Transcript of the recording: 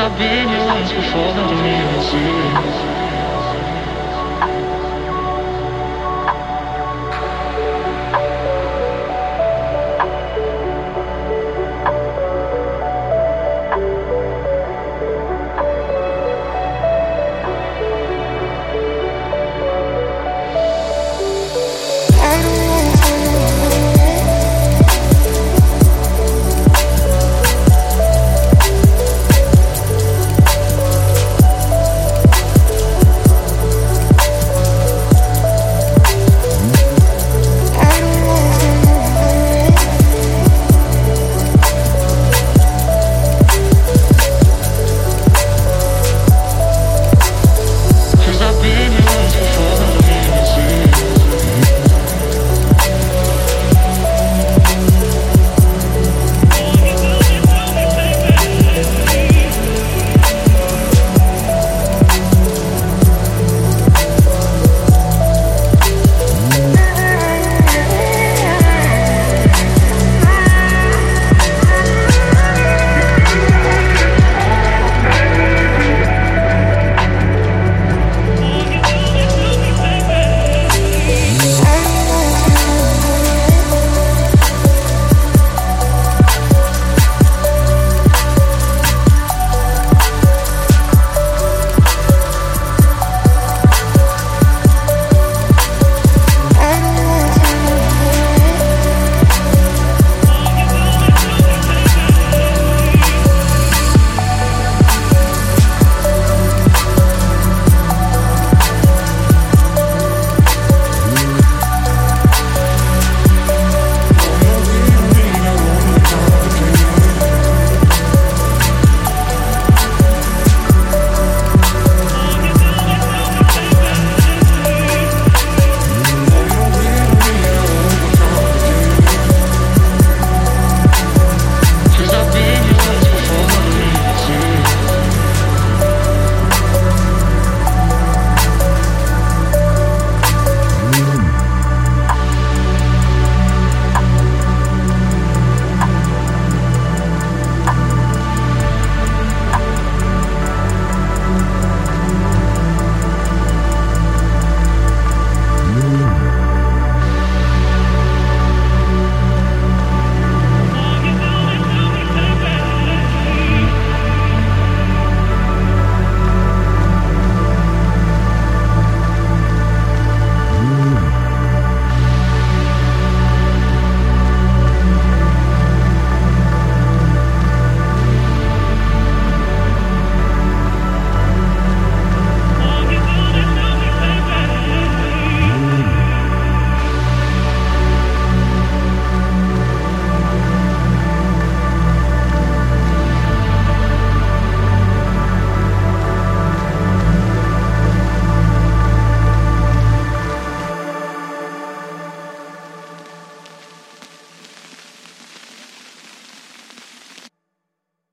I've been here once before, I don't